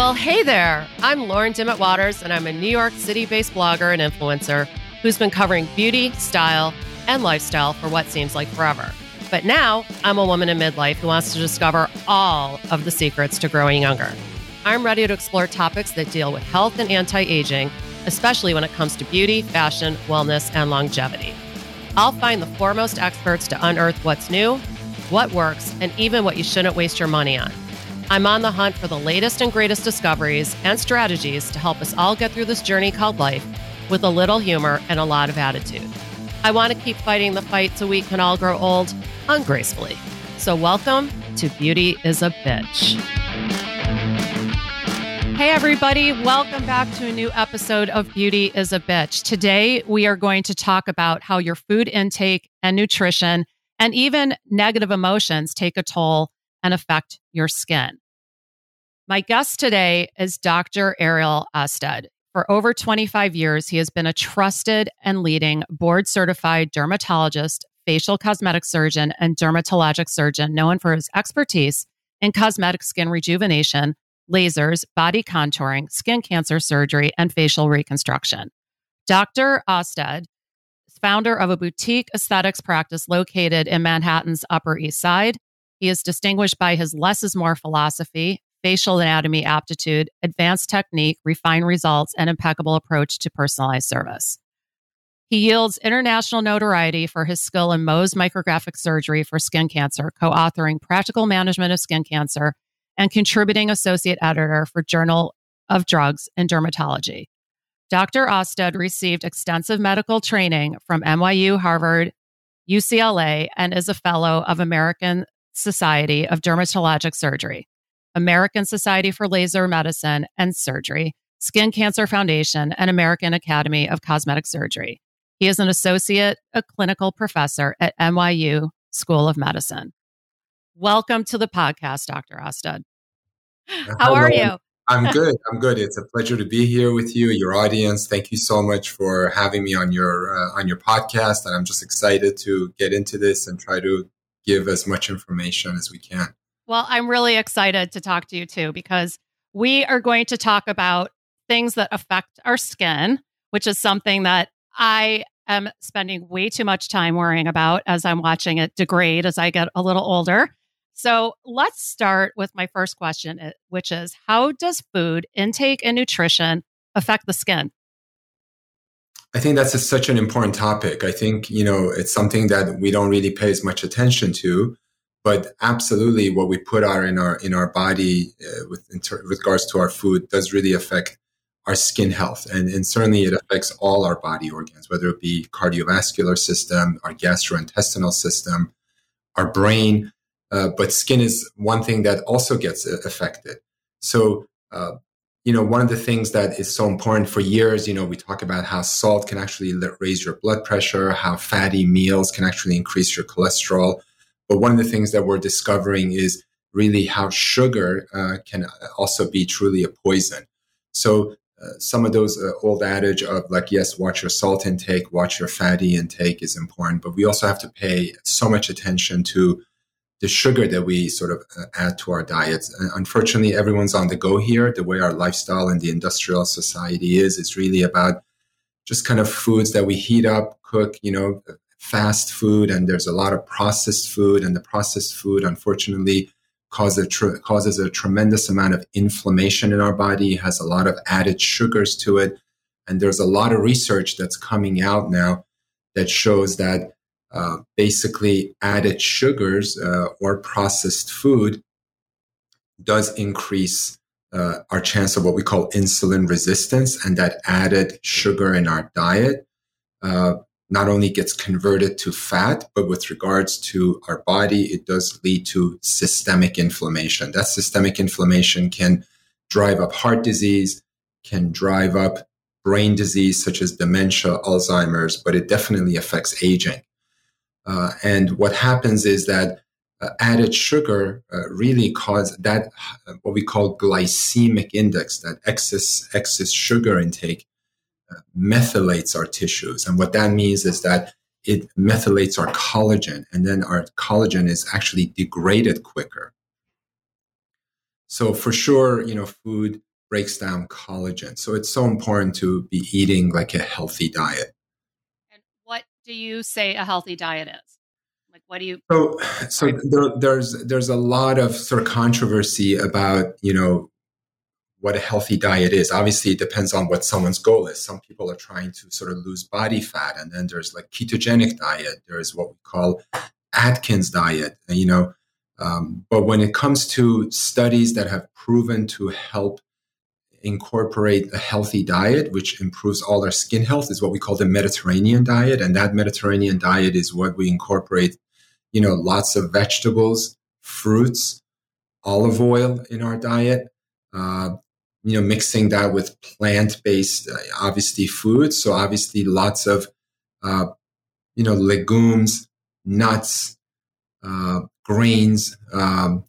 Well, hey there. I'm Lauren Dimmitt Waters, and I'm a New York City based blogger and influencer who's been covering beauty, style, and lifestyle for what seems like forever. But now I'm a woman in midlife who wants to discover all of the secrets to growing younger. I'm ready to explore topics that deal with health and anti aging, especially when it comes to beauty, fashion, wellness, and longevity. I'll find the foremost experts to unearth what's new, what works, and even what you shouldn't waste your money on. I'm on the hunt for the latest and greatest discoveries and strategies to help us all get through this journey called life with a little humor and a lot of attitude. I want to keep fighting the fight so we can all grow old ungracefully. So, welcome to Beauty is a Bitch. Hey, everybody, welcome back to a new episode of Beauty is a Bitch. Today, we are going to talk about how your food intake and nutrition and even negative emotions take a toll and affect your skin. My guest today is Dr. Ariel Ostad. For over 25 years, he has been a trusted and leading board certified dermatologist, facial cosmetic surgeon, and dermatologic surgeon known for his expertise in cosmetic skin rejuvenation, lasers, body contouring, skin cancer surgery, and facial reconstruction. Dr. Ostad is founder of a boutique aesthetics practice located in Manhattan's Upper East Side. He is distinguished by his less is more philosophy, facial anatomy aptitude, advanced technique, refined results, and impeccable approach to personalized service. He yields international notoriety for his skill in Mohs micrographic surgery for skin cancer, co authoring Practical Management of Skin Cancer and contributing associate editor for Journal of Drugs and Dermatology. Dr. Ostad received extensive medical training from NYU, Harvard, UCLA, and is a fellow of American Society of Dermatologic Surgery. American Society for Laser Medicine and Surgery, Skin Cancer Foundation, and American Academy of Cosmetic Surgery. He is an associate, a clinical professor at NYU School of Medicine. Welcome to the podcast, Dr. Ostad. How are you? I'm good. I'm good. It's a pleasure to be here with you, your audience. Thank you so much for having me on your uh, on your podcast, and I'm just excited to get into this and try to give as much information as we can. Well, I'm really excited to talk to you too, because we are going to talk about things that affect our skin, which is something that I am spending way too much time worrying about as I'm watching it degrade as I get a little older. So let's start with my first question, which is How does food intake and nutrition affect the skin? I think that's a, such an important topic. I think, you know, it's something that we don't really pay as much attention to but absolutely what we put our in our in our body uh, with, ter- regards to our food does really affect our skin health. And, and certainly it affects all our body organs whether it be cardiovascular system our gastrointestinal system our brain. Uh, but skin is one thing that also gets uh, affected. So uh, you know one of the things that is so important for years you know we talk about how salt can actually raise your blood pressure how fatty meals can actually increase your cholesterol but one of the things that we're discovering is really how sugar uh, can also be truly a poison. So uh, some of those uh, old adage of like, yes, watch your salt intake, watch your fatty intake is important, but we also have to pay so much attention to the sugar that we sort of uh, add to our diets. And unfortunately, everyone's on the go here. The way our lifestyle and the industrial society is, it's really about just kind of foods that we heat up, cook, you know, fast food and there's a lot of processed food and the processed food unfortunately causes a, tr- causes a tremendous amount of inflammation in our body has a lot of added sugars to it and there's a lot of research that's coming out now that shows that uh, basically added sugars uh, or processed food does increase uh, our chance of what we call insulin resistance and that added sugar in our diet uh, not only gets converted to fat, but with regards to our body, it does lead to systemic inflammation. That systemic inflammation can drive up heart disease, can drive up brain disease such as dementia, Alzheimer's, but it definitely affects aging. Uh, and what happens is that uh, added sugar uh, really cause that uh, what we call glycemic index, that excess excess sugar intake methylates our tissues. And what that means is that it methylates our collagen, and then our collagen is actually degraded quicker. So for sure, you know, food breaks down collagen. So it's so important to be eating like a healthy diet. And what do you say a healthy diet is? Like, what do you? So, so there, there's there's a lot of sort of controversy about you know what a healthy diet is. Obviously, it depends on what someone's goal is. Some people are trying to sort of lose body fat, and then there's like ketogenic diet. There's what we call Atkins diet. You know, um, but when it comes to studies that have proven to help incorporate a healthy diet, which improves all our skin health, is what we call the Mediterranean diet. And that Mediterranean diet is what we incorporate, you know, lots of vegetables, fruits, olive oil in our diet. Uh, you know, mixing that with plant-based, uh, obviously foods. So obviously lots of, uh, you know, legumes, nuts, uh, grains, um,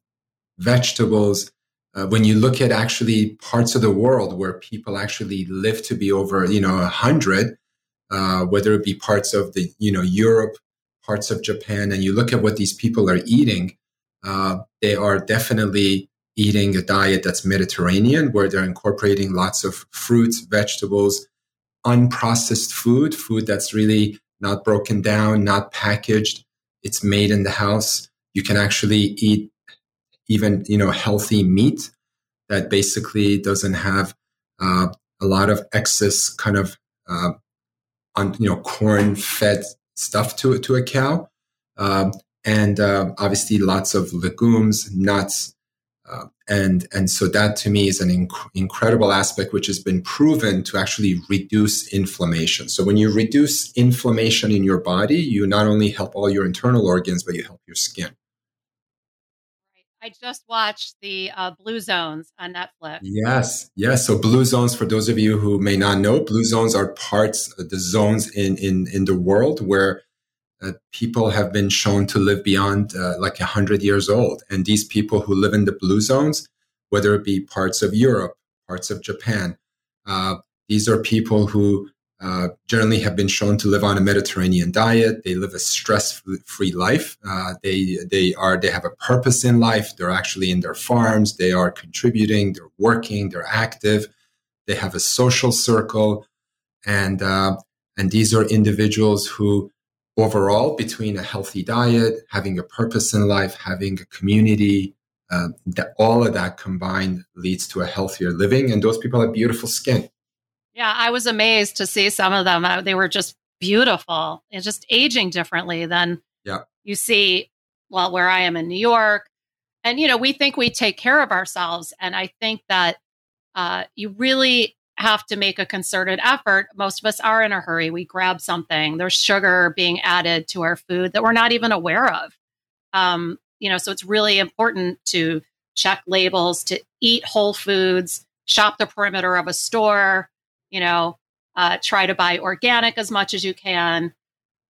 vegetables, uh, when you look at actually parts of the world where people actually live to be over, you know, a hundred, uh, whether it be parts of the, you know, Europe, parts of Japan, and you look at what these people are eating, uh, they are definitely eating a diet that's Mediterranean, where they're incorporating lots of fruits, vegetables, unprocessed food, food that's really not broken down, not packaged. It's made in the house. You can actually eat even you know healthy meat that basically doesn't have uh, a lot of excess kind of uh, on you know corn fed stuff to to a cow, um, and uh, obviously lots of legumes, nuts. Uh, and and so that to me is an inc- incredible aspect which has been proven to actually reduce inflammation. So when you reduce inflammation in your body, you not only help all your internal organs, but you help your skin. I just watched the uh, Blue Zones on Netflix. Yes, yes. So Blue Zones, for those of you who may not know, Blue Zones are parts, of the zones in in in the world where uh, people have been shown to live beyond uh, like hundred years old, and these people who live in the Blue Zones, whether it be parts of Europe, parts of Japan, uh, these are people who uh, generally have been shown to live on a Mediterranean diet. They live a stress-free life. Uh, they they are they have a purpose in life. They're actually in their farms. They are contributing. They're working. They're active. They have a social circle, and uh, and these are individuals who, overall, between a healthy diet, having a purpose in life, having a community, uh, that all of that combined leads to a healthier living. And those people have beautiful skin. Yeah, I was amazed to see some of them. Uh, they were just beautiful and just aging differently than yeah. you see, well, where I am in New York. And, you know, we think we take care of ourselves. And I think that uh, you really have to make a concerted effort. Most of us are in a hurry. We grab something, there's sugar being added to our food that we're not even aware of. Um, you know, so it's really important to check labels, to eat whole foods, shop the perimeter of a store, you know, uh, try to buy organic as much as you can.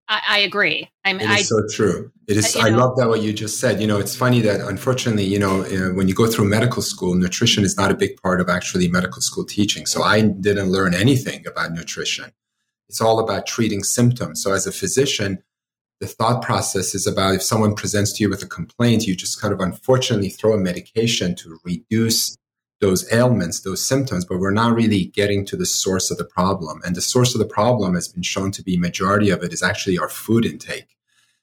I, I agree. I'm, it is I, so true. It is. I know, love that what you just said. You know, it's funny that unfortunately, you know, uh, when you go through medical school, nutrition is not a big part of actually medical school teaching. So I didn't learn anything about nutrition. It's all about treating symptoms. So as a physician, the thought process is about if someone presents to you with a complaint, you just kind of unfortunately throw a medication to reduce those ailments, those symptoms, but we're not really getting to the source of the problem. And the source of the problem has been shown to be majority of it is actually our food intake.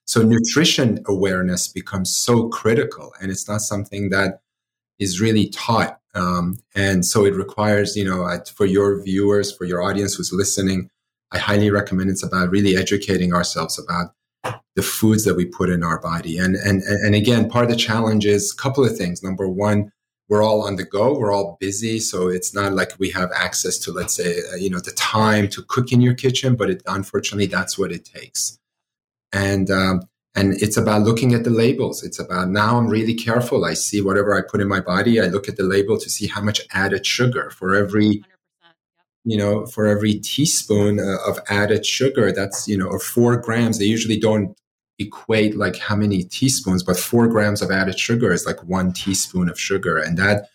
So nutrition awareness becomes so critical and it's not something that is really taught. Um, and so it requires, you know, for your viewers, for your audience who's listening, I highly recommend it's about really educating ourselves about the foods that we put in our body. And, and, and again, part of the challenge is a couple of things. Number one, we're all on the go we're all busy so it's not like we have access to let's say uh, you know the time to cook in your kitchen but it, unfortunately that's what it takes. And um, and it's about looking at the labels. It's about now i'm really careful. I see whatever i put in my body i look at the label to see how much added sugar for every you know for every teaspoon uh, of added sugar that's you know or four grams. They usually don't equate like how many teaspoons, but four grams of added sugar is like one teaspoon of sugar. And that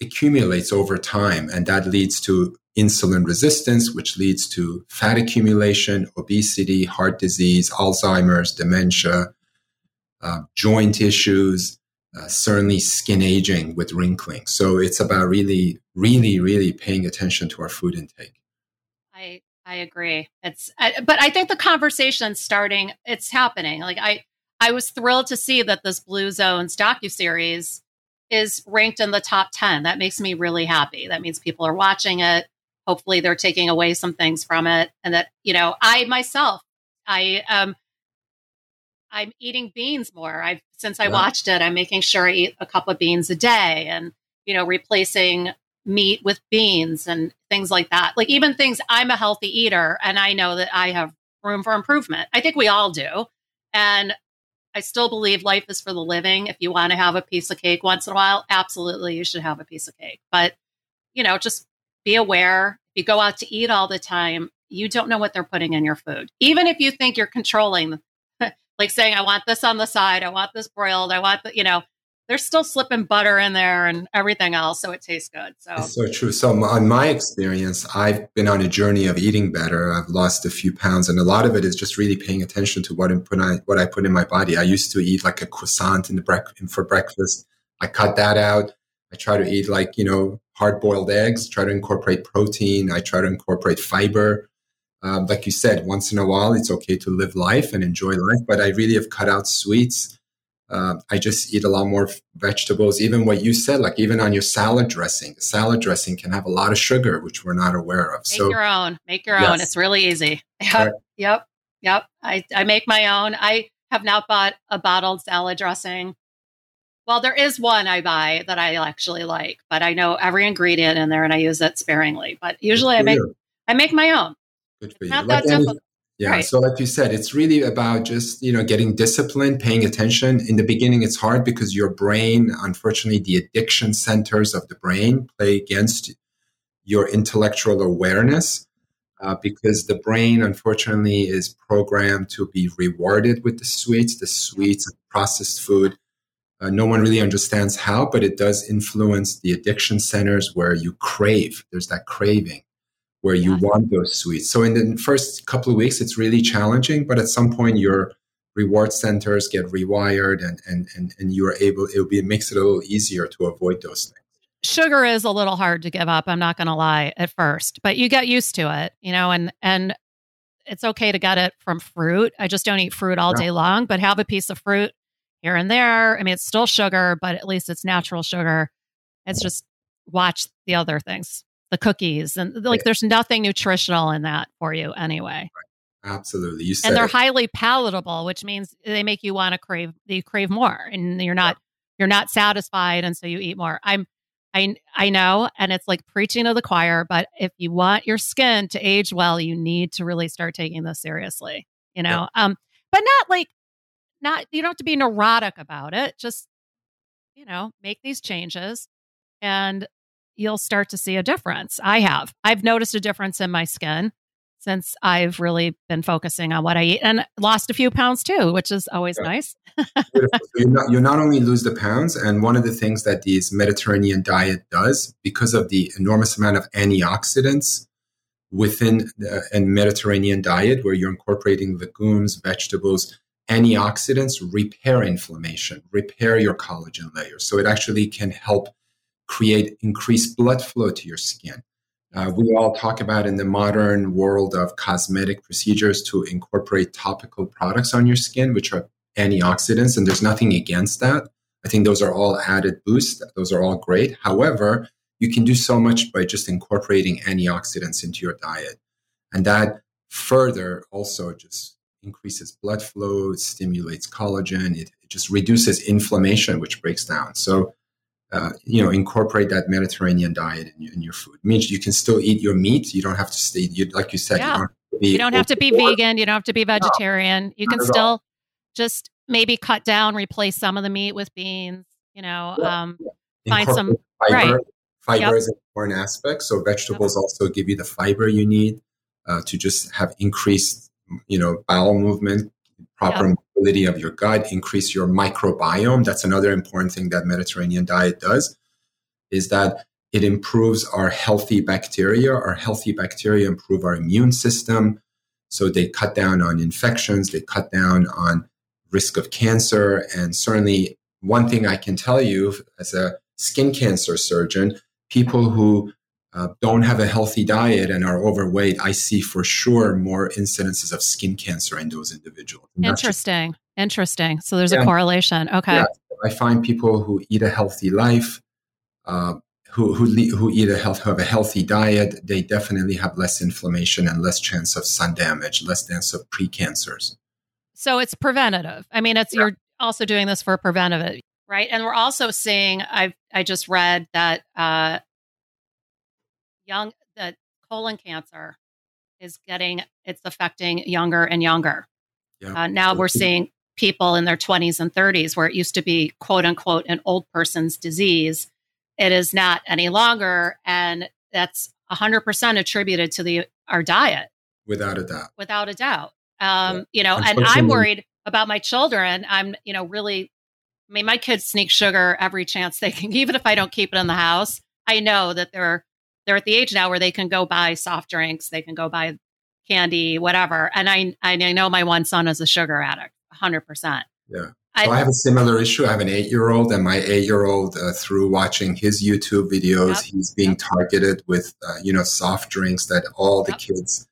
accumulates over time. And that leads to insulin resistance, which leads to fat accumulation, obesity, heart disease, Alzheimer's, dementia, uh, joint issues, uh, certainly skin aging with wrinkling. So it's about really, really, really paying attention to our food intake. I agree. It's I, but I think the conversation's starting. It's happening. Like I I was thrilled to see that this Blue Zones docu series is ranked in the top 10. That makes me really happy. That means people are watching it. Hopefully they're taking away some things from it and that, you know, I myself I um I'm eating beans more. I've since I yeah. watched it, I'm making sure I eat a cup of beans a day and you know, replacing meat with beans and things like that. Like even things I'm a healthy eater and I know that I have room for improvement. I think we all do. And I still believe life is for the living. If you want to have a piece of cake once in a while, absolutely you should have a piece of cake. But, you know, just be aware. If you go out to eat all the time, you don't know what they're putting in your food. Even if you think you're controlling, like saying, I want this on the side, I want this broiled, I want the, you know, they're still slipping butter in there and everything else, so it tastes good. So it's so true. So on my experience, I've been on a journey of eating better. I've lost a few pounds, and a lot of it is just really paying attention to what I put I, what I put in my body. I used to eat like a croissant in the brec- for breakfast. I cut that out. I try to eat like you know hard boiled eggs. Try to incorporate protein. I try to incorporate fiber. Um, like you said, once in a while, it's okay to live life and enjoy life. But I really have cut out sweets uh, I just eat a lot more vegetables. Even what you said, like even on your salad dressing, salad dressing can have a lot of sugar, which we're not aware of. Make so, your own. Make your yes. own. It's really easy. Yep. Right. Yep. Yep. I, I make my own. I have not bought a bottled salad dressing. Well, there is one I buy that I actually like, but I know every ingredient in there and I use it sparingly. But usually I make you. I make my own. Good for you. Not like that any, difficult. Yeah. Right. So like you said, it's really about just, you know, getting disciplined, paying attention. In the beginning, it's hard because your brain, unfortunately, the addiction centers of the brain play against your intellectual awareness. Uh, because the brain, unfortunately, is programmed to be rewarded with the sweets, the sweets, processed food. Uh, no one really understands how, but it does influence the addiction centers where you crave. There's that craving where you yeah. want those sweets. So in the first couple of weeks, it's really challenging, but at some point your reward centers get rewired and, and, and, and you are able, it'll be, it makes it a little easier to avoid those things. Sugar is a little hard to give up. I'm not going to lie at first, but you get used to it, you know, and, and it's okay to get it from fruit. I just don't eat fruit all yeah. day long, but have a piece of fruit here and there. I mean, it's still sugar, but at least it's natural sugar. It's just watch the other things the cookies and like there's nothing nutritional in that for you anyway. Absolutely. You and they're it. highly palatable, which means they make you want to crave you crave more and you're not yeah. you're not satisfied and so you eat more. I'm I I know and it's like preaching to the choir, but if you want your skin to age well, you need to really start taking this seriously, you know. Yeah. Um but not like not you don't have to be neurotic about it. Just you know, make these changes and you'll start to see a difference. I have. I've noticed a difference in my skin since I've really been focusing on what I eat and lost a few pounds too, which is always yeah. nice. so you, not, you not only lose the pounds, and one of the things that this Mediterranean diet does, because of the enormous amount of antioxidants within the, a Mediterranean diet, where you're incorporating legumes, vegetables, antioxidants repair inflammation, repair your collagen layers. So it actually can help create increased blood flow to your skin. Uh, we all talk about in the modern world of cosmetic procedures to incorporate topical products on your skin, which are antioxidants, and there's nothing against that. I think those are all added boosts. Those are all great. However, you can do so much by just incorporating antioxidants into your diet. And that further also just increases blood flow, stimulates collagen, it, it just reduces inflammation, which breaks down. So uh, you know, incorporate that Mediterranean diet in, in, your food. It means you can still eat your meat. You don't have to stay, you, like you said, yeah. you don't have to be, you don't have to be vegan. You don't have to be vegetarian. No, you can still all. just maybe cut down, replace some of the meat with beans, you know, yeah. um, find some fiber. Right. Fiber yep. is an important aspect. So vegetables yep. also give you the fiber you need uh, to just have increased, you know, bowel movement, proper yep. Of your gut, increase your microbiome. That's another important thing that Mediterranean diet does is that it improves our healthy bacteria. Our healthy bacteria improve our immune system. So they cut down on infections, they cut down on risk of cancer, and certainly one thing I can tell you as a skin cancer surgeon, people who uh, don't have a healthy diet and are overweight, I see for sure more incidences of skin cancer in those individuals. Interesting. Just, Interesting. So there's yeah, a correlation. Okay. Yeah, I find people who eat a healthy life, uh, who who, who eat a health have a healthy diet, they definitely have less inflammation and less chance of sun damage, less chance of precancers. So it's preventative. I mean, it's yeah. you're also doing this for preventative, right? And we're also seeing. I I just read that uh, young that colon cancer is getting it's affecting younger and younger. Yeah. Uh, now we're seeing people in their 20s and 30s where it used to be quote unquote an old person's disease. It is not any longer, and that's 100% attributed to the our diet. Without a doubt. Without a doubt. Um, yeah. You know, and I'm worried about my children. I'm, you know, really. I mean, my kids sneak sugar every chance they can, even if I don't keep it in the house. I know that they're they're at the age now where they can go buy soft drinks, they can go buy candy, whatever. And I I know my one son is a sugar addict, hundred percent. Yeah. So I, have a similar issue. I have an eight year old, and my eight year old, uh, through watching his YouTube videos, yep, he's being yep. targeted with, uh, you know, soft drinks that all the yep. kids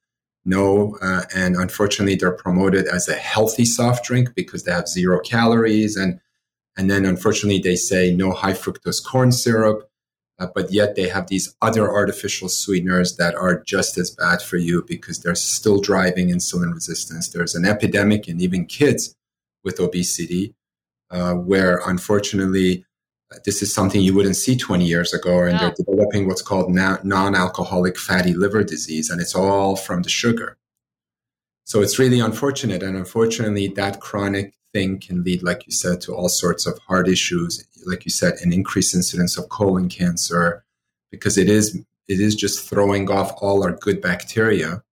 know. Uh, and unfortunately, they're promoted as a healthy soft drink because they have zero calories. And, and then unfortunately, they say no high fructose corn syrup uh, but yet they have these other artificial sweeteners that are just as bad for you because they're still driving insulin resistance. There's an epidemic in even kids with obesity, uh, where unfortunately uh, this is something you wouldn't see 20 years ago, and they're developing what's called na- non-alcoholic fatty liver disease, and it's all from the sugar. So it's really unfortunate, and unfortunately, that chronic thing can lead, like you said, to all sorts of heart issues. Like you said, an increased incidence of colon cancer, because it is it is just throwing off all our good bacteria.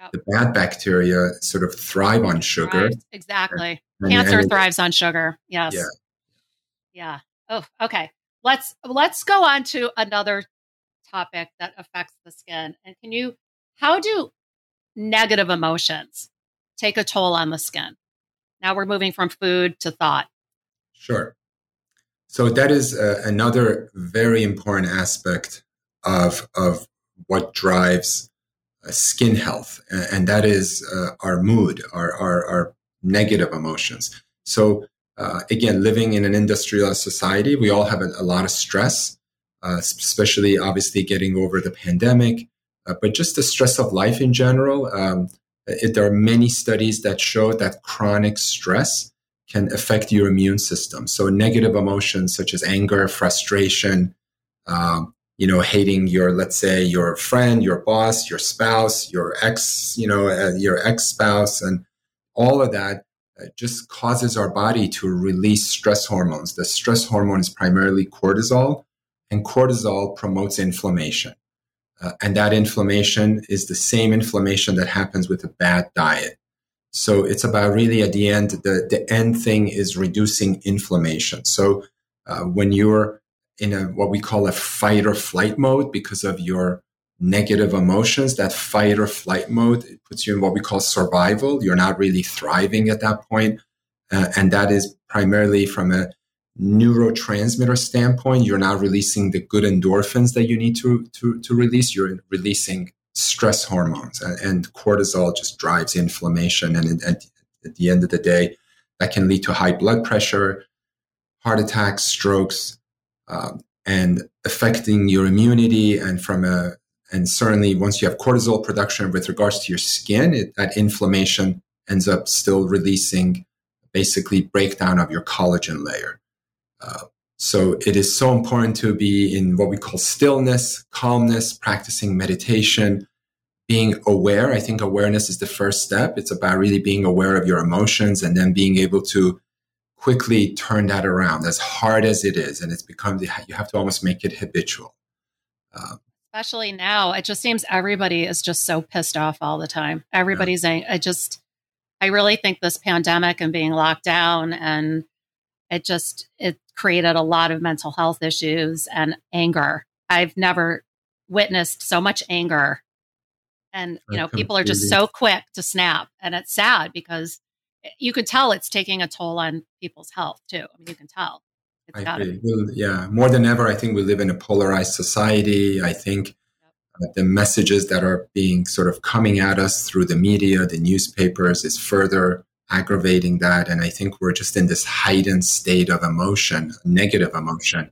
Yep. The bad bacteria sort of thrive on sugar. Right. Exactly. And, cancer and thrives on sugar. Yes. Yeah. Yeah. Oh, okay. Let's let's go on to another topic that affects the skin. And can you how do negative emotions take a toll on the skin? Now we're moving from food to thought. Sure. So that is uh, another very important aspect of of what drives uh, skin health, and that is uh, our mood, our, our, our negative emotions. So uh, again, living in an industrialized society, we all have a, a lot of stress, uh, especially obviously getting over the pandemic, uh, but just the stress of life in general. Um, it, there are many studies that show that chronic stress can affect your immune system. So negative emotions such as anger, frustration, um, you know, hating your, let's say, your friend, your boss, your spouse, your ex, you know, uh, your ex spouse, and all of that uh, just causes our body to release stress hormones. The stress hormone is primarily cortisol, and cortisol promotes inflammation. Uh, and that inflammation is the same inflammation that happens with a bad diet. So it's about really at the end, the, the end thing is reducing inflammation. So uh, when you're in a what we call a fight or flight mode because of your negative emotions, that fight or flight mode it puts you in what we call survival. You're not really thriving at that point. Uh, and that is primarily from a neurotransmitter standpoint, you're not releasing the good endorphins that you need to, to, to release. You're releasing stress hormones, and, and cortisol just drives inflammation. And at, at the end of the day, that can lead to high blood pressure, heart attacks, strokes, um, and affecting your immunity. And from a and certainly once you have cortisol production with regards to your skin, it, that inflammation ends up still releasing basically breakdown of your collagen layer. Uh, so it is so important to be in what we call stillness, calmness, practicing meditation, being aware. I think awareness is the first step. It's about really being aware of your emotions and then being able to quickly turn that around as hard as it is. And it's become, you have to almost make it habitual. Uh, Especially now, it just seems everybody is just so pissed off all the time. Everybody's yeah. I just, I really think this pandemic and being locked down and it just it created a lot of mental health issues and anger i've never witnessed so much anger and you know people are just so quick to snap and it's sad because eh, you could tell it's taking a toll on people's health too i mean you can tell I agree. yeah, more than ever, I think we live in a polarized society. I think yep. Uh, the messages that are being sort of coming at us through the media, the newspapers, is further aggravating that. And I think we're just in this heightened state of emotion, negative emotion.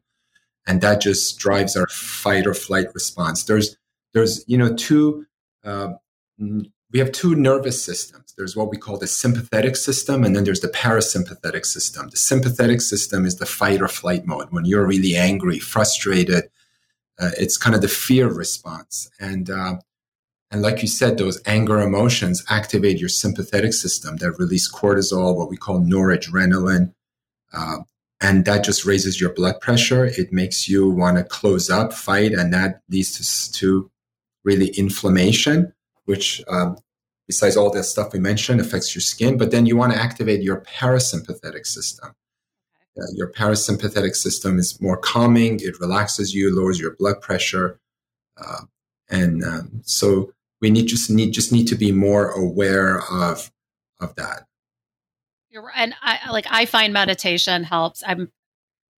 And that just drives our fight or flight response. There's, there's, you know, two, uh, we have two nervous systems. There's what we call the sympathetic system, and then there's the parasympathetic system. The sympathetic system is the fight or flight mode. When you're really angry, frustrated, uh, it's kind of the fear response. And uh, and like you said, those anger emotions activate your sympathetic system that release cortisol, what we call noradrenaline. Uh, and that just raises your blood pressure. It makes you want to close up, fight, and that leads to, to really inflammation, which, um, besides all the stuff we mentioned, affects your skin. But then you want to activate your parasympathetic system. Uh, your parasympathetic system is more calming. It relaxes you, lowers your blood pressure. Uh, and um, so we need just need just need to be more aware of of that. You're right and i like i find meditation helps. I'm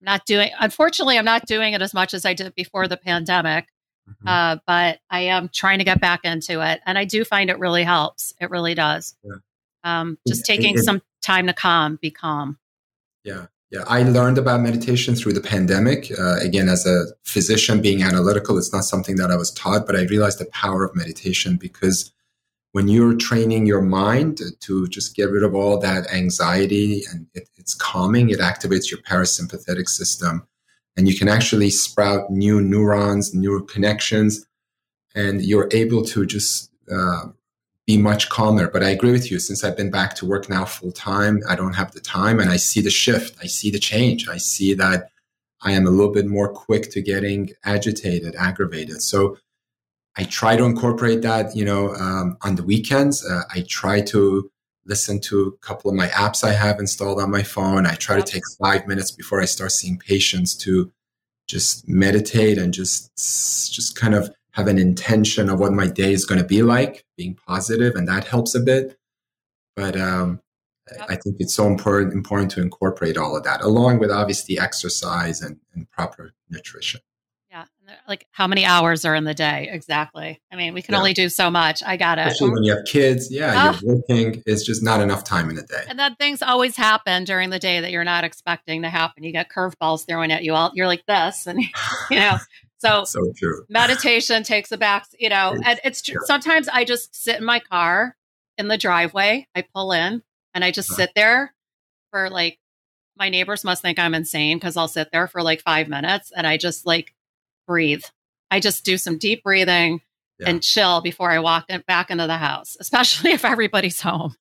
not doing unfortunately i'm not doing it as much as i did before the pandemic mm-hmm. uh, but i am trying to get back into it and i do find it really helps. It really does. Yeah. um, just taking some time to calm be calm. Yeah yeah, I learned about meditation through the pandemic. Uh, again, as a physician being analytical, it's not something that I was taught, but I realized the power of meditation because when you're training your mind to just get rid of all that anxiety and it, it's calming, it activates your parasympathetic system and you can actually sprout new neurons, new connections, and you're able to just uh, be much calmer. But I agree with you. Since I've been back to work now full time, I don't have the time and I see the shift. I see the change. I see that I am a little bit more quick to getting agitated, aggravated. So I try to incorporate that, you know, um, on the weekends. Uh, I try to listen to a couple of my apps I have installed on my phone. I try to take five minutes before I start seeing patients to just meditate and just, just kind of have an intention of what my day is going to be like, being positive, and that helps a bit. But um, yep. I think it's so important important to incorporate all of that, along with obviously exercise and, and proper nutrition. Yeah, like how many hours are in the day exactly? I mean, we can yeah. only do so much. I got it. Especially when you have kids, yeah, you're working. It's just not enough time in a day. And then things always happen during the day that you're not expecting to happen. You get curveballs thrown at you. All you're like this, and you know. So, so true. Meditation takes a back, you know, it's, and it's true. Sometimes I just sit in my car in the driveway. I pull in and I just uh-huh. sit there for like, my neighbors must think I'm insane because I'll sit there for like five minutes and I just like breathe. I just do some deep breathing yeah. and chill before I walk back into the house, especially if everybody's home.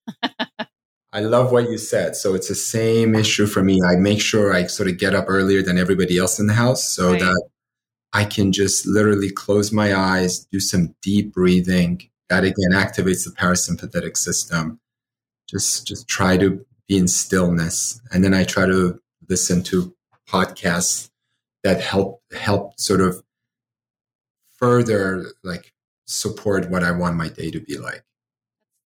I love what you said. So it's the same issue for me. I make sure I sort of get up earlier than everybody else in the house so right. that I can just literally close my eyes, do some deep breathing. That again activates the parasympathetic system. Just, just try to be in stillness. And then I try to listen to podcasts that help, help sort of further like support what I want my day to be like.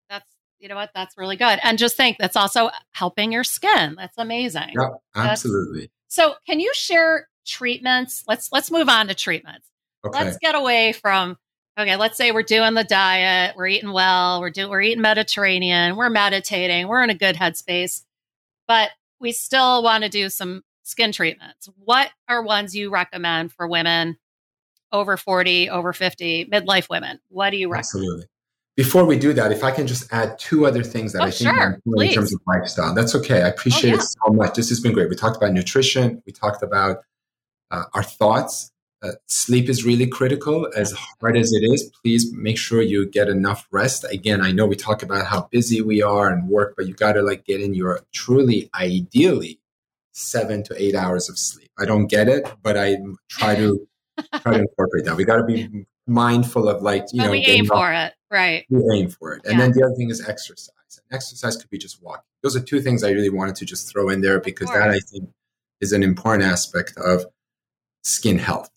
That's, you know what? That's really good. And just think that's also helping your skin. That's amazing. Yeah, absolutely. That's, so can you share treatments. Let's let's move on to treatments. Okay. Let's get away from okay, let's say we're doing the diet, we're eating well, we're doing we're eating Mediterranean, we're meditating, we're in a good headspace, but we still want to do some skin treatments. What are ones you recommend for women over 40, over 50, midlife women? What do you recommend? Absolutely. Before we do that, if I can just add two other things that oh, I think sure. in terms of lifestyle, that's okay. I oh, appreciate oh, yeah. it so much. This has been great. We talked about nutrition. We talked about uh, our thoughts. Uh, sleep is really critical. As hard as it is, please make sure you get enough rest. Again, I know we talk about how busy we are and work, but you got to like get in your truly, ideally, seven to eight hours of sleep. I don't get it, but I try to try to incorporate that. We got to be mindful of like you but know we aim for it, right? We aim for it, and yeah. then the other thing is exercise. And exercise could be just walking. Those are two things I really wanted to just throw in there because that I think is an important aspect of skin health.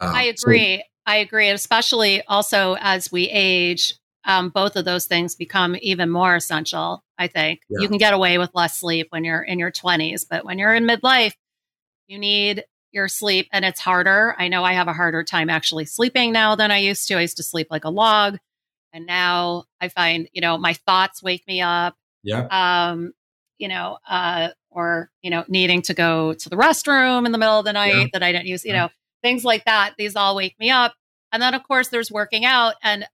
Uh, I agree. So- I agree, especially also as we age, um, both of those things become even more essential. I think yeah. you can get away with less sleep when you're in your 20s, but when you're in midlife, you need your sleep and it's harder. I know I have a harder time actually sleeping now than I used to. I used to sleep like a log. And now I find, you know, my thoughts wake me up. Yeah. Um, you know, uh, or, you know, needing to go to the restroom in the middle of the night yeah. that I didn't use, you know, things like that. These all wake me up. And then, of course, there's working out. And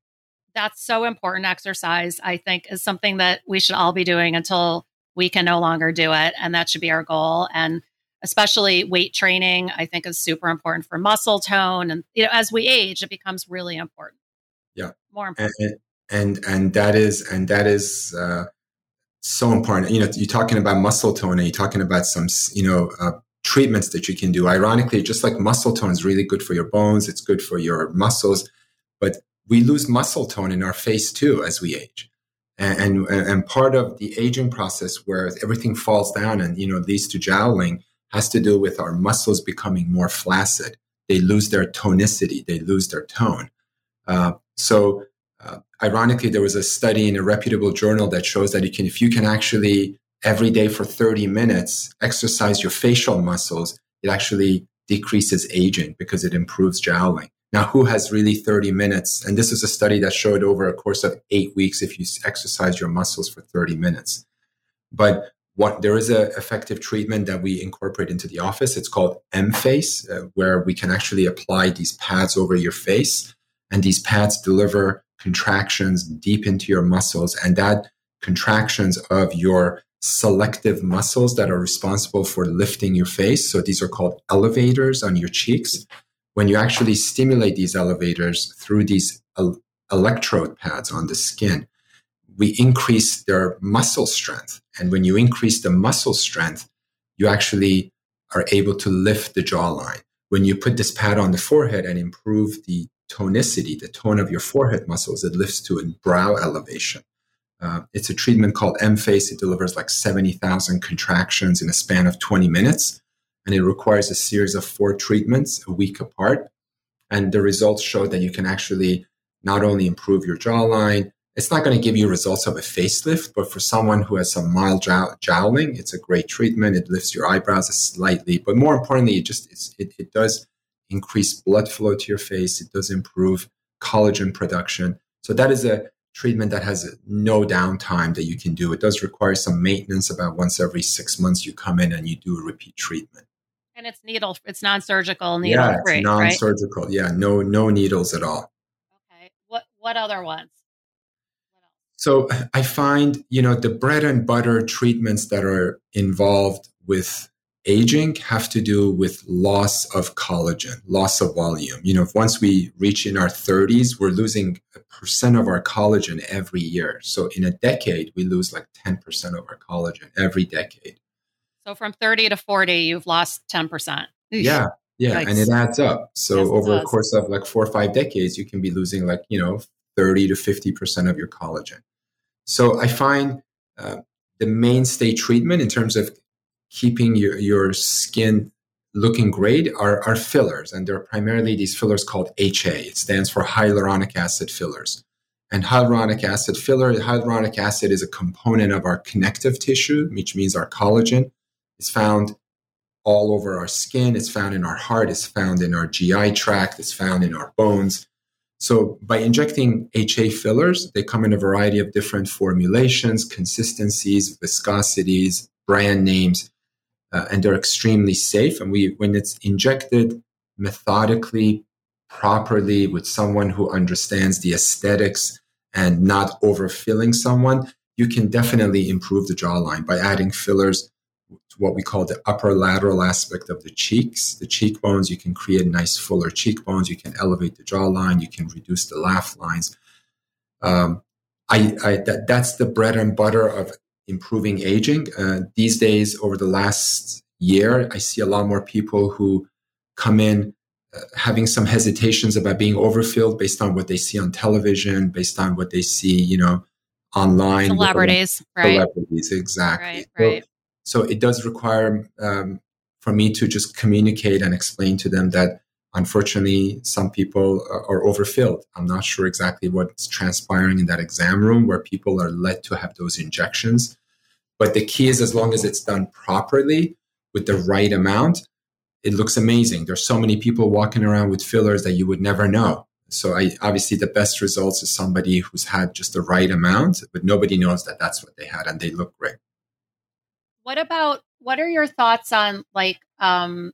that's so important. Exercise, I think, is something that we should all be doing until we can no longer do it. And that should be our goal. And especially weight training, I think is super important for muscle tone. And, you know, as we age, it becomes really important. Yeah. More important. And, and, and that is, and that is, uh, so important. You know, you're talking about muscle tone and you're talking about some, you know, uh, treatments that you can do. Ironically, just like muscle tone is really good for your bones, it's good for your muscles, but we lose muscle tone in our face too as we age. And, and, and part of the aging process where everything falls down and, you know, leads to jowling has to do with our muscles becoming more flaccid. They lose their tonicity. They lose their tone. Uh, so, uh, ironically, there was a study in a reputable journal that shows that you can, if you can actually every day for 30 minutes, exercise your facial muscles, it actually decreases aging because it improves jowling. Now, who has really 30 minutes? And this is a study that showed over a course of eight weeks if you exercise your muscles for 30 minutes. But what there is an effective treatment that we incorporate into the office. It's called Emface, uh, where we can actually apply these pads over your face, and these pads deliver contractions deep into your muscles, and that contractions of your selective muscles that are responsible for lifting your face. So these are called elevators on your cheeks. When you actually stimulate these elevators through these el- electrode pads on the skin, we increase their muscle strength. And when you increase the muscle strength, you actually are able to lift the jawline. When you put this pad on the forehead and improve the tonicity, the tone of your forehead muscles, it lifts to a brow elevation. Uh, it's a treatment called Emface. It delivers like 70,000 contractions in a span of 20 minutes. And it requires a series of four treatments a week apart. And the results show that you can actually not only improve your jawline, it's not going to give you results of a facelift, but for someone who has some mild jow- jowling, it's a great treatment. It lifts your eyebrows slightly, but more importantly, it just it, it does increase blood flow to your face. It does improve collagen production. So that is a treatment that has no downtime that you can do. It does require some maintenance. About once every six months, you come in and you do a repeat treatment. And it's needle. It's non-surgical, needle yeah, free. non-surgical. Right? Yeah, no, no needles at all. Okay. What What other ones? So I find, you know, the bread and butter treatments that are involved with aging have to do with loss of collagen, loss of volume. You know, once we reach in our 30s, we're losing a percent of our collagen every year. So in a decade, we lose like 10% of our collagen every decade. So from 30 to 40, you've lost 10%. Yeah. Yeah. Yikes. And it adds up. So yes, over a course of like four or five decades, you can be losing like, you know, 30 to 50% of your collagen. So I find uh, the mainstay treatment in terms of keeping your, your skin looking great are, are fillers. And they're primarily these fillers called HA. It stands for hyaluronic acid fillers. And hyaluronic acid filler, hyaluronic acid is a component of our connective tissue, which means our collagen. It's found all over our skin. It's found in our heart. It's found in our GI tract. It's found in our bones. So by injecting HA fillers, they come in a variety of different formulations, consistencies, viscosities, brand names uh, and they're extremely safe. And we, when it's injected methodically, properly with someone who understands the aesthetics and not overfilling someone, you can definitely improve the jawline by adding fillers to what we call the upper lateral aspect of the cheeks, the cheekbones. You can create nice fuller cheekbones. You can elevate the jawline. You can reduce the laugh lines. Um, I, I that, that's the bread and butter of improving aging. Uh, these days, over the last year, I see a lot more people who come in uh, having some hesitations about being overfilled based on what they see on television, based on what they see, you know, online. Celebrities, right? Celebrities, exactly. Right, right. So, so it does require um, for me to just communicate and explain to them that unfortunately some people are overfilled. I'm not sure exactly what's transpiring in that exam room where people are led to have those injections. But the key is as long as it's done properly with the right amount, it looks amazing. There's so many people walking around with fillers that you would never know. So I obviously the best results is somebody who's had just the right amount, but nobody knows that that's what they had and they look great. What about what are your thoughts on like um,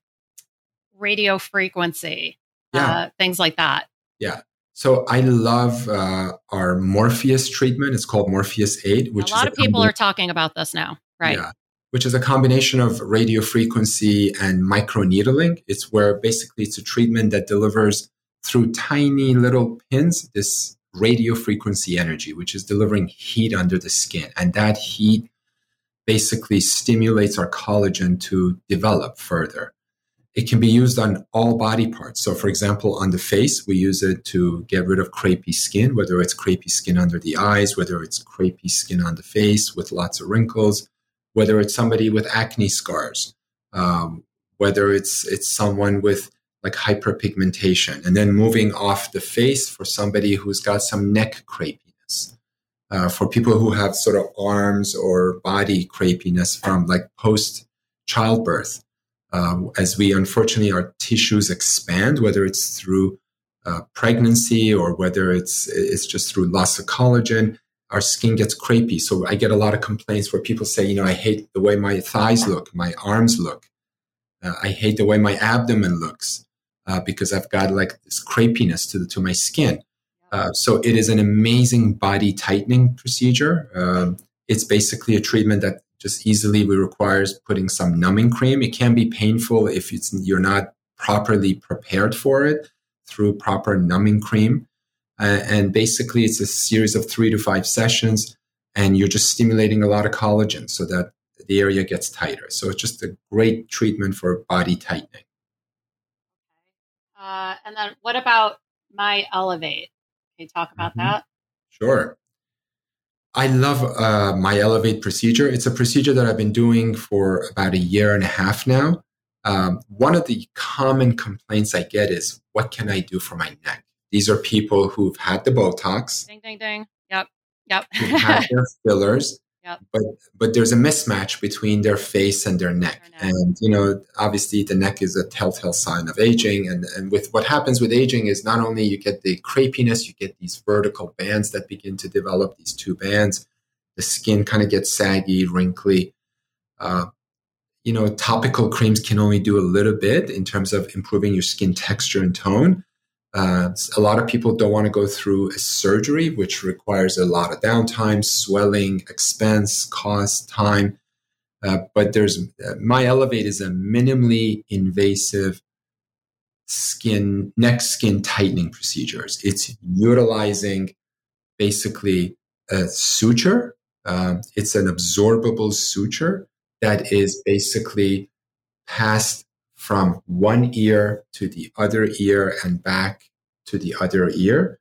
radio frequency, yeah. uh, things like that? Yeah. So I love uh, our Morpheus treatment. It's called Morpheus 8, which a lot of people are talking about this now, right? Yeah which is a combination of radio frequency and microneedling. It's where basically it's a treatment that delivers through tiny little pins this radio frequency energy, which is delivering heat under the skin. And that heat basically stimulates our collagen to develop further. It can be used on all body parts. So, for example, on the face, we use it to get rid of crepey skin, whether it's crepey skin under the eyes, whether it's crepey skin on the face with lots of wrinkles whether it's somebody with acne scars, um, whether it's it's someone with like hyperpigmentation, and then moving off the face for somebody who's got some neck crepiness. Uh, for people who have sort of arms or body crepiness from like post childbirth, uh, as we unfortunately our tissues expand, whether it's through uh, pregnancy or whether it's it's just through loss of collagen, our skin gets crepey. So I get a lot of complaints where people say, you know, I hate the way my thighs look, my arms look. Uh, I hate the way my abdomen looks uh, because I've got like this crepiness to the, to my skin. Uh, so it is an amazing body tightening procedure. Um, it's basically a treatment that just easily we requires putting some numbing cream. It can be painful if it's you're not properly prepared for it through proper numbing cream. Uh, and basically, it's a series of three to five sessions, and you're just stimulating a lot of collagen so that the area gets tighter. So it's just a great treatment for body tightening. Uh, and then what about MyEllevate? Can you talk about mm-hmm. that? Sure. I love uh, MyEllevate procedure. It's a procedure that I've been doing for about a year and a half now. Um, one of the common complaints I get is, what can I do for my neck? These are people who've had the Botox. Ding, ding, ding. Yep. Yep. had their fillers. Yep. But but there's a mismatch between their face and their neck. their neck. And you know, obviously the neck is a telltale sign of aging. And and with what happens with aging is not only you get the crepiness, you get these vertical bands that begin to develop, these two bands. The skin kind of gets saggy, wrinkly. Uh, you know, topical creams can only do a little bit in terms of improving your skin texture and tone. Uh, a lot of people don't want to go through a surgery, which requires a lot of downtime, swelling, expense, cost, time. Uh, but there's uh, MyEllevate is a minimally invasive skin neck skin tightening procedures. It's utilizing basically a suture. Um, it's an absorbable suture that is basically passed from one ear to the other ear and back to the other ear.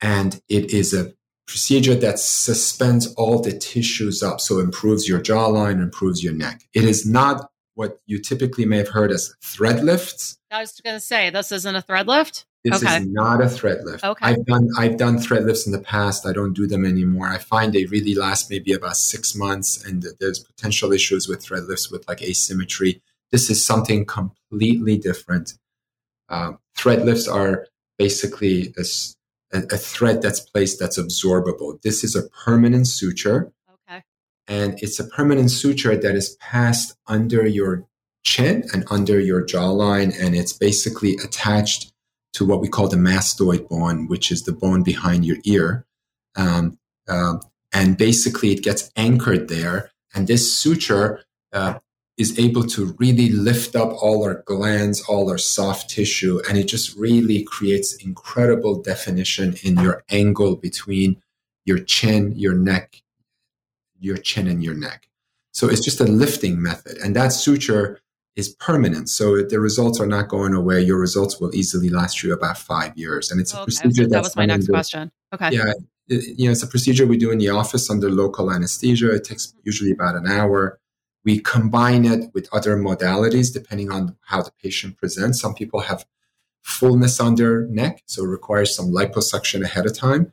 And it is a procedure that suspends all the tissues up, so improves your jawline, improves your neck. It is not what you typically may have heard as thread lifts. I was going to say this isn't a thread lift. This okay. is not a thread lift. Okay. I've done I've done thread lifts in the past. I don't do them anymore. I find they really last maybe about six months, and there's potential issues with thread lifts with like asymmetry. This is something completely different. Uh, thread lifts are basically a, a, thread that's placed that's absorbable. This is a permanent suture. Okay. And it's a permanent suture that is passed under your chin and under your jawline. And it's basically attached to what we call the mastoid bone, which is the bone behind your ear. Um, uh, and basically, it gets anchored there. And this suture uh, is able to really lift up all our glands, all our soft tissue, and it just really creates incredible definition in your angle between your chin, your neck, your chin and your neck. So it's just a lifting method, and that suture is permanent. So the results are not going away. Your results will easily last you about five years, and it's oh, okay. a procedure. that was my next question. Okay. Yeah, it, you know, it's a procedure we do in the office under local anesthesia. It takes mm-hmm. usually about an hour we combine it with other modalities depending on how the patient presents. Some people have fullness on their neck, so it requires some liposuction ahead of time.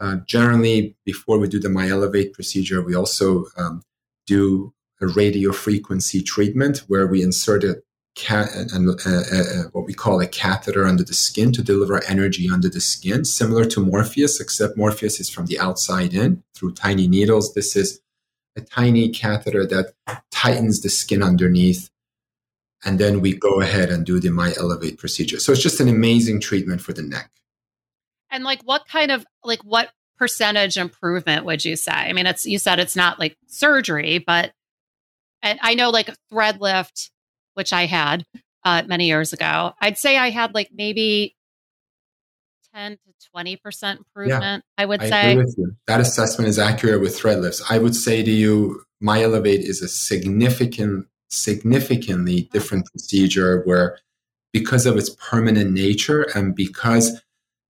Uh, generally, before we do the MyEllevate procedure, we also um, do a radio frequency treatment where we insert a uh, what we call a catheter under the skin to deliver energy under the skin, similar to Morpheus, except Morpheus is from the outside in through tiny needles. This is a tiny catheter that tightens the skin underneath. And then we go ahead and do the MyEllevate procedure. So it's just an amazing treatment for the neck. And like what kind of like what percentage improvement would you say? I mean, it's you said it's not like surgery, but and I know like thread lift, which I had uh, many years ago. I'd say I had like maybe 10 to 20% improvement, yeah, I would I say. That assessment is accurate with thread lifts. I would say to you, MyEllevate is a significant, significantly different procedure where because of its permanent nature and because,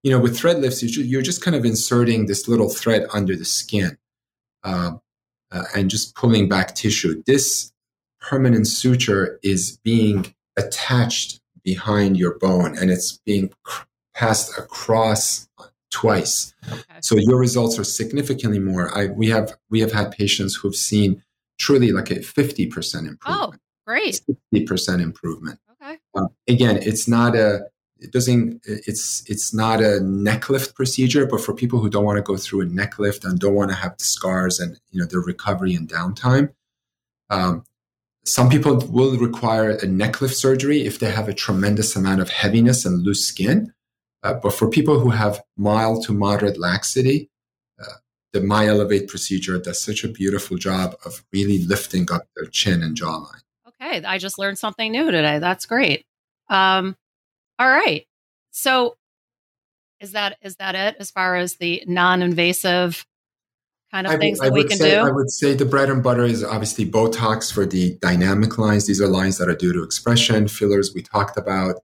you know, with thread lifts, you're just kind of inserting this little thread under the skin uh, uh, and just pulling back tissue. This permanent suture is being attached behind your bone and it's being passed across twice. Okay. So your results are significantly more. I, we have we have had patients who've seen truly like a 50% improvement. Oh, great. 60% improvement. Okay. Uh, again, it's not a it doesn't it's it's not a neck lift procedure, but for people who don't want to go through a neck lift and don't want to have the scars and you know the recovery and downtime, um, some people will require a neck lift surgery if they have a tremendous amount of heaviness and loose skin. Uh, but for people who have mild to moderate laxity, uh, the MyEllevate procedure does such a beautiful job of really lifting up their chin and jawline. Okay, I just learned something new today. That's great. Um, all right, so is that is that it as far as the non-invasive kind of I things that we can say, do? I would say the bread and butter is obviously Botox for the dynamic lines. These are lines that are due to expression. Fillers we talked about.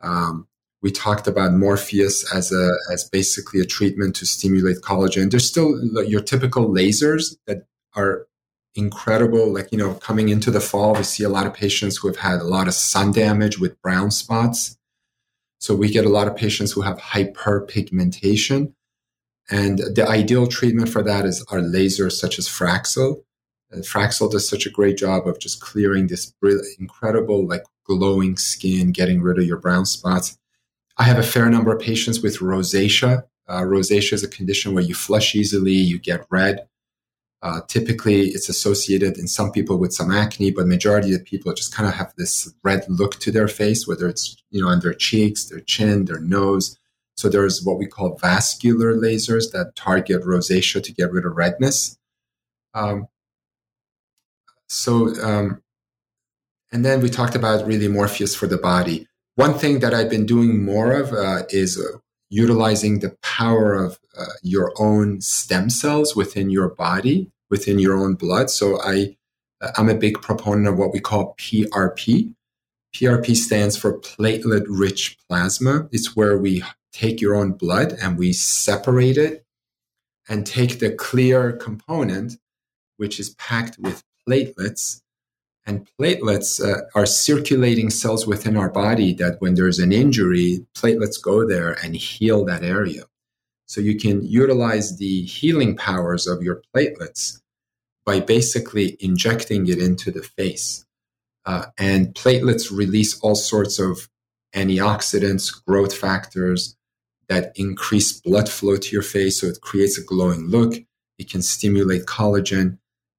Um, we talked about Morpheus as a as basically a treatment to stimulate collagen. There's still your typical lasers that are incredible. Like you know, coming into the fall, we see a lot of patients who have had a lot of sun damage with brown spots. So we get a lot of patients who have hyperpigmentation. And the ideal treatment for that is our lasers such as Fraxel. And Fraxel does such a great job of just clearing this incredible, like glowing skin, getting rid of your brown spots. I have a fair number of patients with rosacea. Uh, rosacea is a condition where you flush easily, you get red. Uh, typically, it's associated in some people with some acne, but majority of people just kind of have this red look to their face, whether it's you know on their cheeks, their chin, their nose. So there's what we call vascular lasers that target rosacea to get rid of redness. Um, so, um, and then we talked about really Morpheus for the body. One thing that I've been doing more of uh, is uh, utilizing the power of uh, your own stem cells within your body, within your own blood. So I, uh, I'm a big proponent of what we call PRP. PRP stands for platelet rich plasma. It's where we take your own blood and we separate it and take the clear component, which is packed with platelets, and platelets uh, are circulating cells within our body that when there's an injury, platelets go there and heal that area. So you can utilize the healing powers of your platelets by basically injecting it into the face. Uh, and platelets release all sorts of antioxidants, growth factors that increase blood flow to your face. So it creates a glowing look. It can stimulate collagen.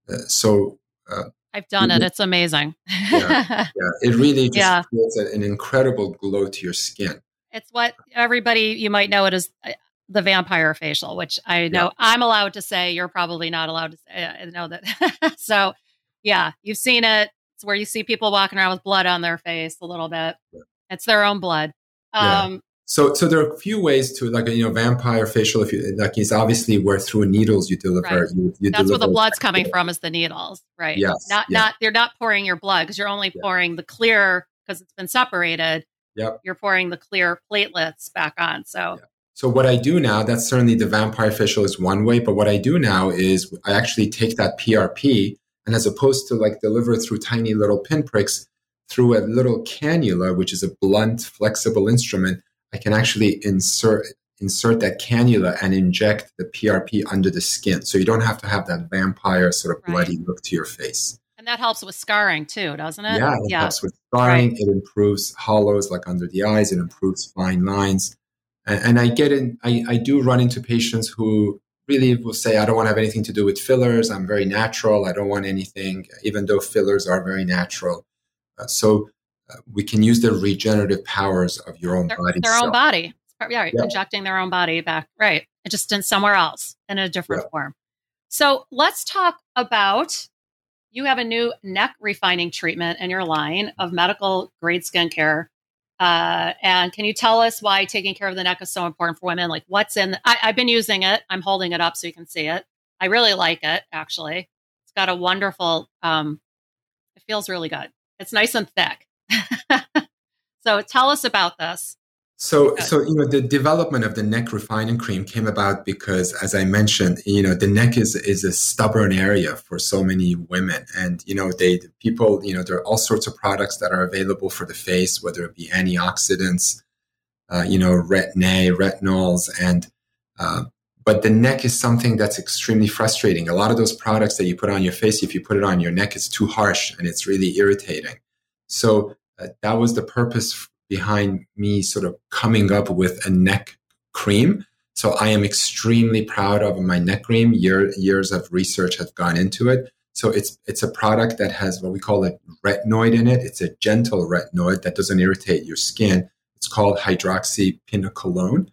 Uh, so uh, I've done it. It's amazing. yeah, yeah, it really just yeah. creates an incredible glow to your skin. It's what everybody you might know it as uh, the vampire facial, which I know yeah. I'm allowed to say. You're probably not allowed to say, I know that. so, yeah, you've seen it. It's where you see people walking around with blood on their face a little bit. Yeah. It's their own blood. Um, so, so there are a few ways to like you know vampire facial. If you like, it's obviously where through needles you deliver. Right. You, you That's deliver where the blood's coming from is the needles, right? Yes. Not not you're not pouring your blood because you're only yeah. pouring the clear because it's been separated. Yep. You're pouring the clear platelets back on. So. Yeah. So what I do now, that's certainly the vampire facial is one way, but what I do now is I actually take that PRP and as opposed to like deliver through tiny little pinpricks through a little cannula, which is a blunt, flexible instrument, I can actually insert insert that cannula and inject the PRP under the skin. So you don't have to have that vampire sort of bloody right. look to your face. And And that helps with scarring too, doesn't it? Yeah, it yeah. helps with scarring. Right. It improves hollows like under the eyes. It improves fine lines. And, and I get in, I, I do run into patients who really will say, I don't want to have anything to do with fillers. I'm very natural. I don't want anything, even though fillers are very natural. Uh, so uh, we can use the regenerative powers of your own their, body. Their own body. Yeah, right. yeah, injecting their own body back. Right. Just in somewhere else in a different yeah. form. So let's talk about you have a new neck refining treatment in your line of medical grade skincare. Uh, and can you tell us why taking care of the neck is so important for women? Like what's in, the, I, I've been using it. I'm holding it up so you can see it. I really like it actually. It's got a wonderful, um, it feels really good. It's nice and thick. so tell us about this. So, so you know, the development of the neck refining cream came about because, as I mentioned, you know, the neck is is a stubborn area for so many women, and you know, they people, you know, there are all sorts of products that are available for the face, whether it be antioxidants, uh, you know, retin-A, retinols, and uh, but the neck is something that's extremely frustrating. A lot of those products that you put on your face, if you put it on your neck, it's too harsh and it's really irritating. So uh, that was the purpose behind me sort of coming up with a neck cream. So I am extremely proud of my neck cream. Year, years of research have gone into it. So it's it's a product that has what we call a retinoid in it. It's a gentle retinoid that doesn't irritate your skin. It's called hydroxypinacolone.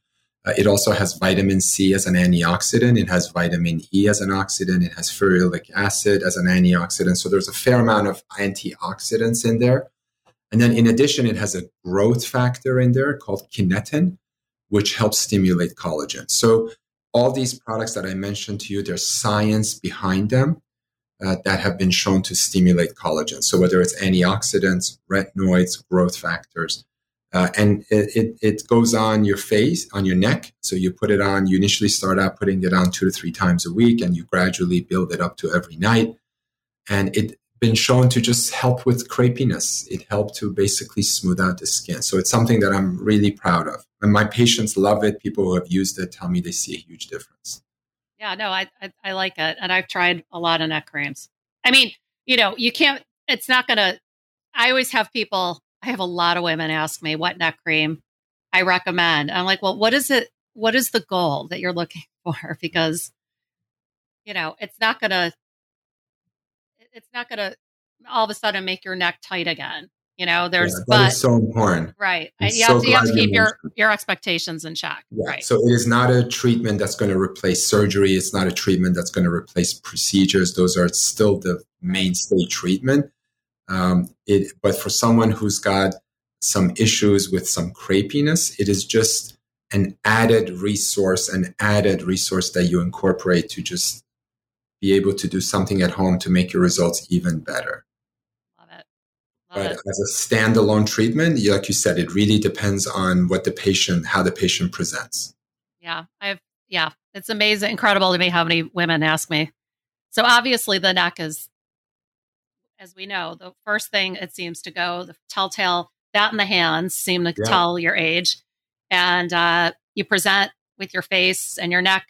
Uh, it also has vitamin C as an antioxidant. It has vitamin E as an oxidant. It has ferulic acid as an antioxidant. So there's a fair amount of antioxidants in there. And then in addition, it has a growth factor in there called kinetin, which helps stimulate collagen. So all these products that I mentioned to you, there's science behind them uh, that have been shown to stimulate collagen. So whether it's antioxidants, retinoids, growth factors, uh, and it, it, it, goes on your face, on your neck. So you put it on, you initially start out putting it on two to three times a week, and you gradually build it up to every night. And it been shown to just help with crepiness. It helped to basically smooth out the skin. So it's something that I'm really proud of. And my patients love it. People who have used it tell me they see a huge difference. Yeah, no, I, I, I like it. And I've tried a lot of neck creams. I mean, you know, you can't, it's not going to, I always have people, I have a lot of women ask me what neck cream I recommend. I'm like, well, what is it? What is the goal that you're looking for? Because, you know, it's not going to, it's not going to all of a sudden make your neck tight again. You know, there's yeah, but so important, right? you, so have to, you have to keep your your expectations in check, yeah. right? So it is not a treatment that's going to replace surgery. It's not a treatment that's going to replace procedures. Those are still the mainstay treatment. Um, it, but for someone who's got some issues with some crepiness, it is just an added resource, an added resource that you incorporate to just be able to do something at home to make your results even better. Love it. Love but it. as a standalone treatment, like you said, it really depends on what the patient, how the patient presents. Yeah, I've yeah, it's amazing, incredible to me how many women ask me. So obviously, the neck is, as we know, the first thing it seems to go. The telltale that and the hands seem to yeah. tell your age, and uh, you present with your face and your neck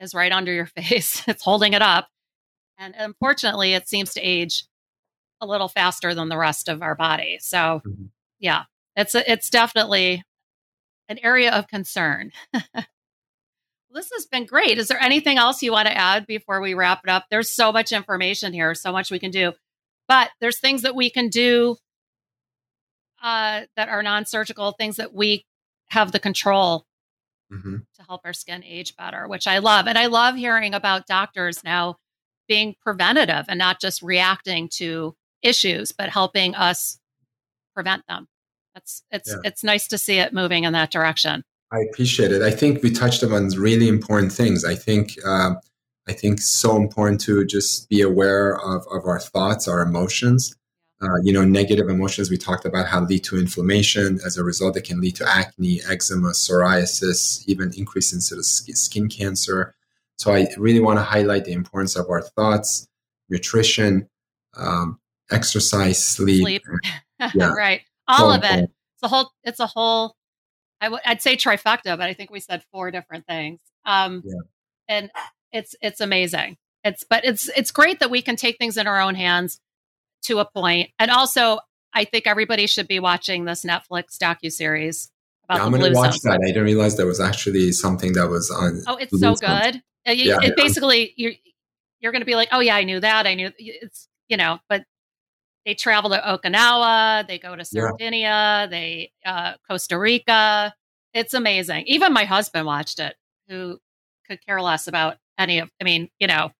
is right under your face. it's holding it up. And unfortunately, it seems to age a little faster than the rest of our body. So, mm-hmm. yeah, it's a, it's definitely an area of concern. this has been great. Is there anything else you want to add before we wrap it up? There's so much information here, so much we can do. But there's things that we can do uh, that are non surgical, things that we have the control mm-hmm. to help our skin age better, which I love. And I love hearing about doctors now being preventative and not just reacting to issues, but helping us prevent them. That's it's yeah. it's nice to see it moving in that direction. I appreciate it. I think we touched on really important things. I think uh, I think so important to just be aware of, of our thoughts, our emotions, uh, you know, negative emotions we talked about how lead to inflammation. As a result, it can lead to acne, eczema, psoriasis, even increase of skin cancer. So I really want to highlight the importance of our thoughts, nutrition, um, exercise, sleep. sleep. Yeah. right. All of it. It's a whole. It's a whole. i w- I'd say trifecta, but I think we said four different things. Um, yeah. And it's it's amazing. It's but it's it's great that we can take things in our own hands to a point. And also, I think everybody should be watching this Netflix docu series about yeah, I'm going to watch that. I didn't realize there was actually something that was on. Oh, it's so good. Uh, yeah, it basically you're you're going to be like, oh yeah, I knew that. I knew it's you know, but they travel to Okinawa, they go to Sardinia, yeah. they uh, Costa Rica. It's amazing. Even my husband watched it, who could care less about any of. I mean, you know,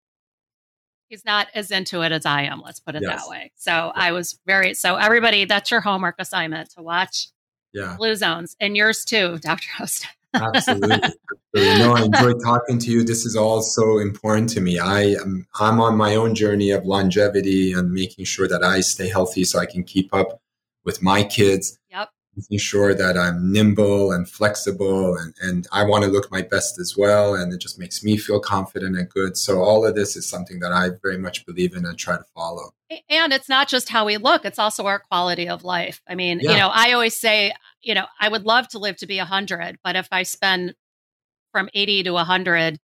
he's not as into it as I am. Let's put it yes. that way. So I was very. So everybody, that's your homework assignment to watch. Yeah. Blue zones and yours too, Dr. Ostad. Absolutely. Absolutely. No, I enjoy talking to you. This is all so important to me. I am I'm on my own journey of longevity and making sure that I stay healthy so I can keep up with my kids. Yep. Making sure that I'm nimble and flexible and, and I want to look my best as well. And it just makes me feel confident and good. So all of this is something that I very much believe in and try to follow. And it's not just how we look, it's also our quality of life. I mean, yeah. you know, I always say, you know, I would love to live to be 100, but if I spend from 80 to 100,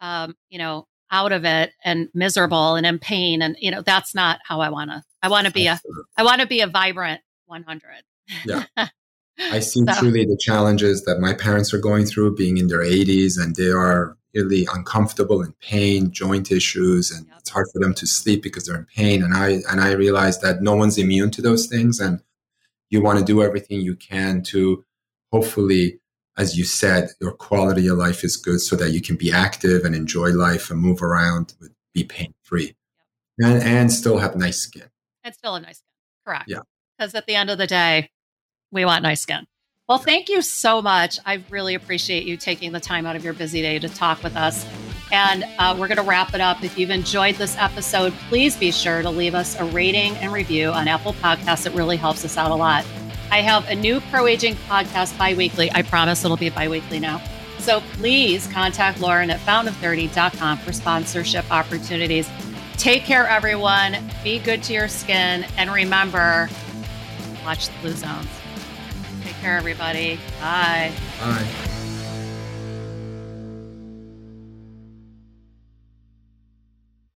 um, you know, out of it and miserable and in pain, and you know, that's not how I want to. I want to be a, I want to be a vibrant 100. Yeah. I see so. truly the challenges that my parents are going through being in their 80s and they are really uncomfortable in pain, joint issues, and yep. it's hard for them to sleep because they're in pain. And I and I realize that no one's immune to those things. And you want to do everything you can to hopefully as you said your quality of life is good so that you can be active and enjoy life and move around be pain free and, and still have nice skin and still have nice skin correct yeah because at the end of the day we want nice skin well thank you so much i really appreciate you taking the time out of your busy day to talk with us and uh, we're going to wrap it up. If you've enjoyed this episode, please be sure to leave us a rating and review on Apple Podcasts. It really helps us out a lot. I have a new pro aging podcast bi weekly. I promise it'll be bi weekly now. So please contact Lauren at fountain30.com for sponsorship opportunities. Take care, everyone. Be good to your skin. And remember, watch the blue zones. Take care, everybody. Bye. Bye.